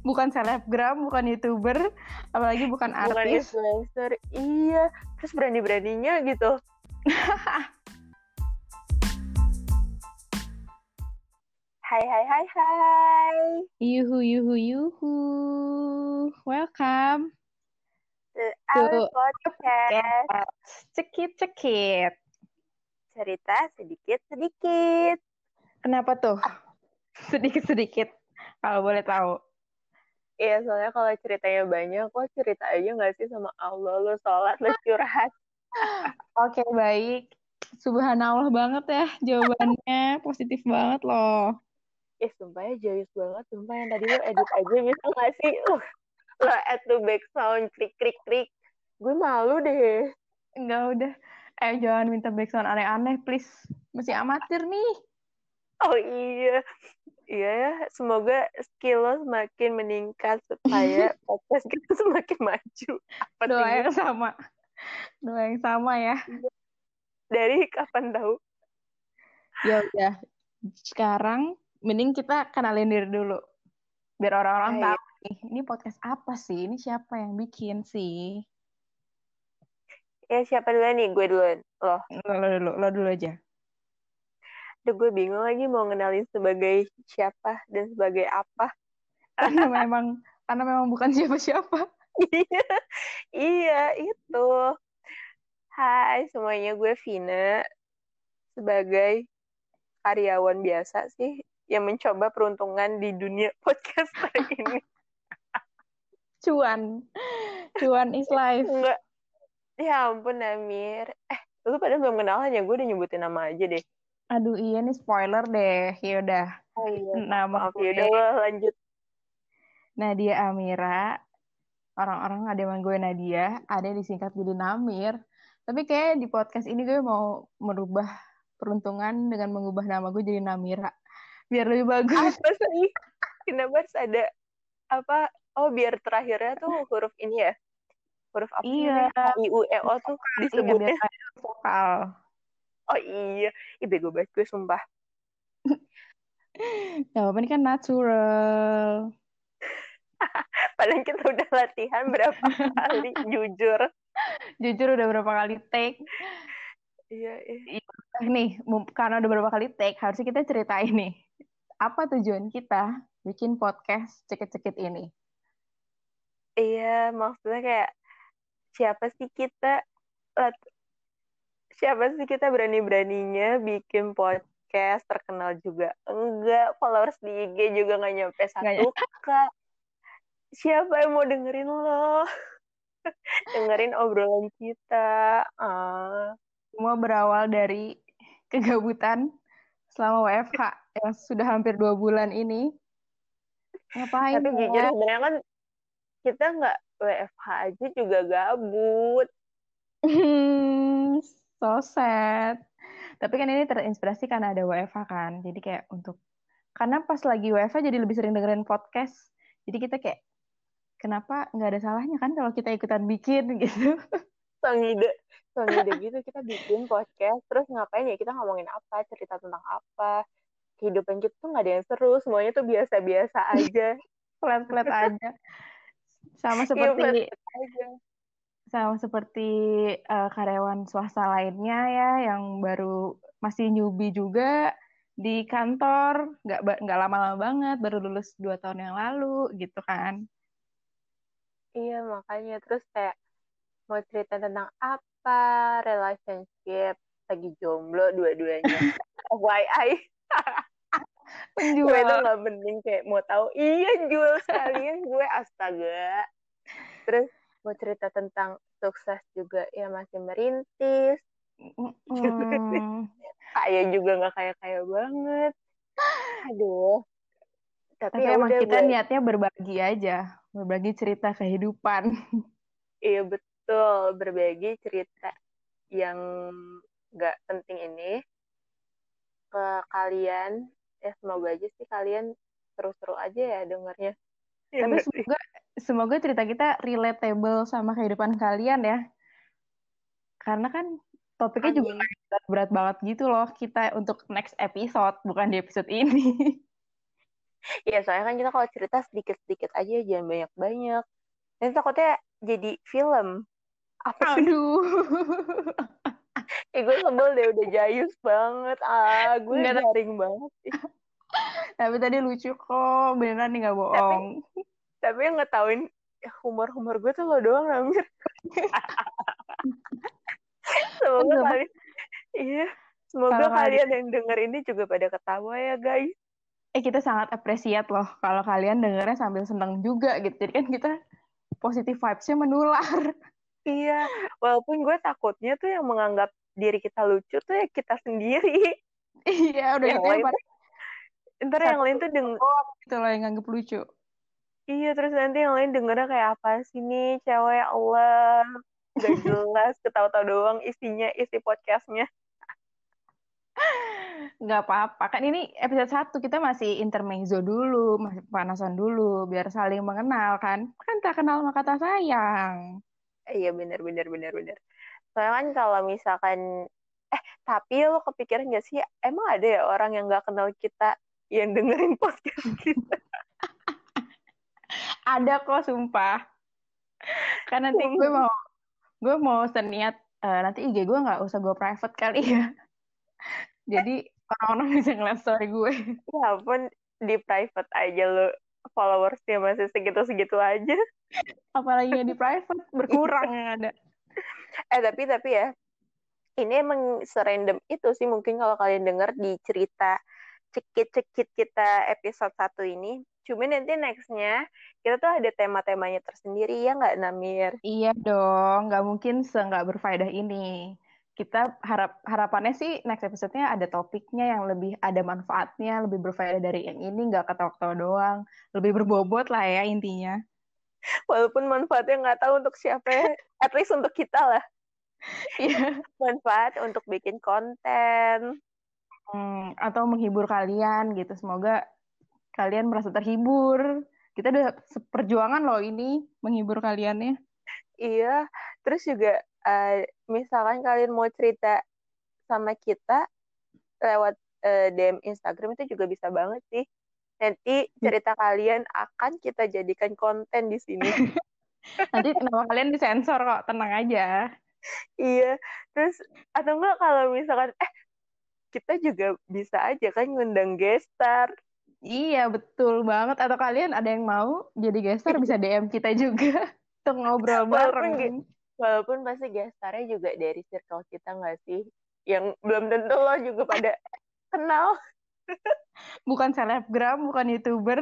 bukan selebgram, bukan youtuber, apalagi bukan bukan artis. influencer iya terus berani beraninya gitu Hai hai hai hai Yuhu yuhu yuhu. Welcome. to our To- podcast Cekit cekit. cerita sedikit sedikit Kenapa tuh? Sedikit sedikit. Kalau boleh tahu. Iya soalnya kalau ceritanya banyak kok cerita aja nggak sih sama Allah lo sholat lo curhat Oke baik. Subhanallah banget ya jawabannya positif banget loh. Eh sumpah ya jayus banget sumpah yang tadi lo edit aja bisa nggak sih lo lo add to background krik krik krik gue malu deh Enggak udah. Eh jangan minta background aneh-aneh please. Masih amatir nih. Oh iya, iya ya. Semoga skill lo semakin meningkat supaya podcast kita semakin maju. Apa Doa sih? yang sama. Doa yang sama ya. Dari kapan tahu? Ya udah. Sekarang mending kita kenalin diri dulu. Biar orang-orang tahu nih, ini podcast apa sih? Ini siapa yang bikin sih? Ya siapa duluan nih? Gue duluan. Loh, Lo, lo dulu, lo dulu aja. Aduh, gue bingung lagi mau ngenalin sebagai siapa dan sebagai apa. Karena memang karena memang bukan siapa-siapa. Iya, itu. Hai semuanya, gue Vina sebagai karyawan biasa sih yang mencoba peruntungan di dunia podcast ini. Cuan. Cuan is life. Enggak. Ya ampun, Namir. Eh, lu pada belum kenalan ya? Gue udah nyebutin nama aja deh. Aduh iya nih spoiler deh. Ya udah. Oh iya. Nama Maaf gue ya udah lanjut. Nadia Amira. Orang-orang ada yang gue Nadia, ada yang disingkat jadi Namir. Tapi kayak di podcast ini gue mau merubah peruntungan dengan mengubah nama gue jadi Namira. Biar lebih bagus. Apa sih? Kenapa harus ada apa? Oh, biar terakhirnya tuh huruf ini ya? Huruf apa? Iya. I, U, E, O tuh Iya, disebutnya. ada vokal. Oh iya. Ih, bego banget gue sumpah. Ini kan natural. Padahal kita udah latihan berapa kali, jujur. Jujur udah berapa kali take. Iya, iya. Eh, Nih, karena udah berapa kali take, harusnya kita ceritain nih. Apa tujuan kita bikin podcast cekit-cekit ini? Iya, maksudnya kayak siapa sih kita lat- siapa sih kita berani-beraninya bikin podcast terkenal juga? Enggak followers di IG juga nggak nyampe satu k siapa yang mau dengerin lo? Dengerin obrolan kita. Ah. Semua berawal dari kegabutan selama WFH yang sudah hampir dua bulan ini. Ngapain tapi jujur sebenarnya kan kita nggak WFH aja juga gabut so sad. Tapi kan ini terinspirasi karena ada WFH kan. Jadi kayak untuk karena pas lagi WFH jadi lebih sering dengerin podcast. Jadi kita kayak kenapa nggak ada salahnya kan kalau kita ikutan bikin gitu. Sang ide, sang ide gitu kita bikin podcast, terus ngapain ya kita ngomongin apa, cerita tentang apa, kehidupan kita tuh nggak ada yang seru, semuanya tuh biasa-biasa aja. Flat-flat aja. Sama Iya, seperti flat aja. Sama seperti eh, karyawan swasta lainnya ya yang baru masih newbie juga di kantor nggak nggak lama-lama banget baru lulus dua tahun yang lalu gitu kan Iya, makanya terus kayak mau cerita tentang apa, relationship, lagi jomblo dua-duanya. FYI, gue tuh penjual nggak penting kayak mau tahu. Iya, jual sekalian gue astaga. Terus mau cerita tentang sukses juga ya masih merintis. Mm, Kaya juga nggak kaya-kaya banget. Aduh. Tapi, tapi ya emang kita gue, niatnya berbagi aja berbagi cerita kehidupan iya betul berbagi cerita yang nggak penting ini ke kalian. Ya semoga aja sih kalian seru-seru aja ya dengarnya. Ya tapi semoga semoga cerita kita relatable sama kehidupan kalian ya karena kan topiknya juga Amin. nggak berat-berat banget gitu loh kita untuk next episode bukan di episode ini Iya, soalnya kan kita kalau cerita sedikit-sedikit aja, jangan banyak-banyak. Nanti takutnya jadi film. Apa sih? Aduh. Eh, gue sebel deh, udah jayus banget. Ah, gue Nggak, garing banget. tapi tadi lucu kok, beneran nih nggak bohong. Tapi yang ngetahuin humor-humor gue tuh lo doang, Namir. Semoga kalian, iya, semoga Kalau kalian yang denger ini juga pada ketawa ya, guys. Eh kita sangat appreciate loh kalau kalian dengernya sambil seneng juga gitu. Jadi kan kita positive vibes-nya menular. Iya, walaupun gue takutnya tuh yang menganggap diri kita lucu tuh ya kita sendiri. Iya, udah Yang gitu lain yang pada Ntar yang lain tuh deng gitu loh yang nganggep lucu. Iya terus nanti yang lain dengernya kayak apa sih nih cewek ya Allah gak jelas ketawa-tawa doang isinya isi podcastnya Nggak apa-apa. Kan ini episode 1 kita masih intermezzo dulu, masih pemanasan dulu, biar saling mengenal kan. Kan tak kenal maka tak sayang. Iya bener bener bener bener soalnya kan kalau misalkan eh tapi lo kepikiran gak sih emang ada ya orang yang gak kenal kita yang dengerin podcast kita Ada kok sumpah. Kan nanti gue mau gue mau seniat eh, nanti IG gue nggak usah gue private kali ya. Jadi orang-orang bisa ngeliat story gue. ya pun di private aja lo followersnya masih segitu-segitu aja Apalagi yang di private berkurang yang ada. eh tapi tapi ya ini emang serandom itu sih mungkin kalau kalian dengar di cerita cekit-cekit kita episode satu ini cuma nanti nextnya kita tuh ada tema-temanya tersendiri ya nggak Namir Iya dong, nggak mungkin se-nggak berfaedah ini. Kita harap harapannya sih next episode-nya ada topiknya yang lebih ada manfaatnya, lebih berfaedah dari yang ini, nggak ketawa-ketawa doang, lebih berbobot lah ya intinya. walaupun manfaatnya nggak tahu untuk siapa ya at least untuk kita lah Iya. manfaat untuk bikin konten Hmm, atau menghibur kalian gitu. Semoga kalian merasa terhibur. Kita udah seperjuangan loh ini menghibur kaliannya. iya terus juga eh, misalkan kalian mau cerita sama kita lewat eh, DM Instagram itu juga bisa banget sih nanti cerita kalian akan kita jadikan konten di sini Nanti nama kalian disensor kok, tenang aja. Iya, terus atau enggak kalau misalkan eh kita juga bisa aja kan ngundang gestar. Iya, betul banget. Atau kalian ada yang mau jadi gestar bisa DM kita juga untuk ngobrol Walaupun bareng. Walaupun pasti gestarnya juga dari circle kita nggak sih? Yang belum tentu lo juga pada kenal, Bukan selebgram, bukan youtuber,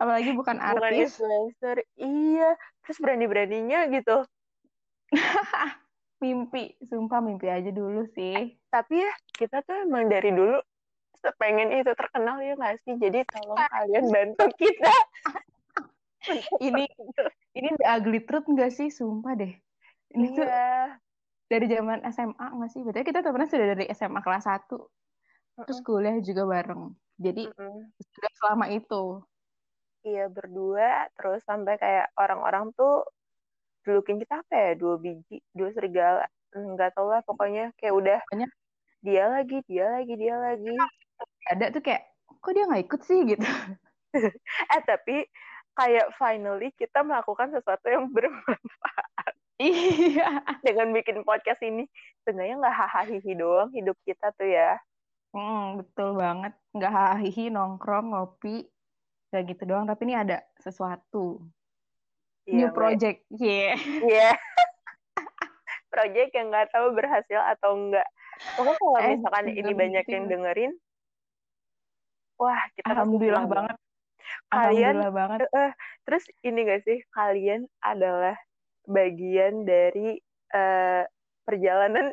apalagi bukan bukan artis. influencer. Iya, terus berani-beraninya gitu. Mimpi, sumpah mimpi aja dulu sih. Tapi ya kita tuh emang dari dulu pengen itu terkenal ya nggak sih? Jadi tolong kalian bantu kita. Ini ini the ugly truth nggak sih? Sumpah deh. Ini tuh Iya. dari zaman SMA nggak sih? Berarti kita temenan sudah dari SMA kelas 1. Terus kuliah juga bareng. Jadi Mm-mm. sudah selama itu. Iya berdua terus sampai kayak orang-orang tuh julukin kita apa ya dua biji dua serigala nggak tau lah pokoknya kayak udah Pokoknya- dia lagi dia lagi dia lagi Ada tuh kayak, kok dia nggak ikut sih gitu. eh tapi kayak finally kita melakukan sesuatu yang bermanfaat Iya. dengan bikin podcast ini sebenarnya nggak hahaha doang hidup kita tuh ya Hmm, betul banget. Nggak hahihi, nongkrong, ngopi. Kayak gitu doang. Tapi ini ada sesuatu. Iya, New project. Yeah. Iya. Project yang nggak tahu berhasil atau enggak. Pokoknya kalau Eh, misalkan ini banyak yang dengerin, wah kita Alhamdulillah banget. Kalian- Alhamdulillah banget. Eh, terus ini gak sih kalian adalah bagian dari eh, perjalanan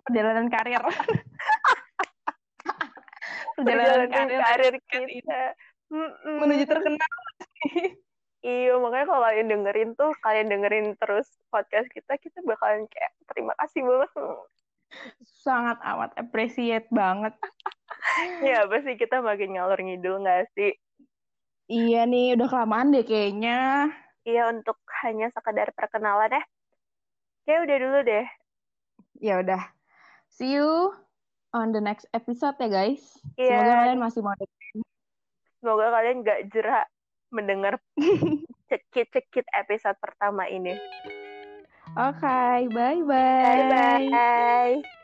Perjalanan karir. Perjalanan perjalanan karir karir kita. Menuju terkenal. Iya, makanya kalau kalian dengerin tuh, kalian dengerin terus podcast kita, kita bakalan kayak terima kasih banget. Sangat amat appreciate banget. Ya apa sih kita makin ngalor ngidul gak sih? Iya nih, udah kelamaan deh kayaknya. Iya untuk hanya sekedar perkenalan ya. Kayak udah dulu deh. Ya udah. See you on the next episode ya guys. Iya. Semoga kalian masih mau dengerin. Semoga kalian gak jerak mendengar cekit-cekit episode pertama ini. Oke, okay, bye-bye. Bye-bye.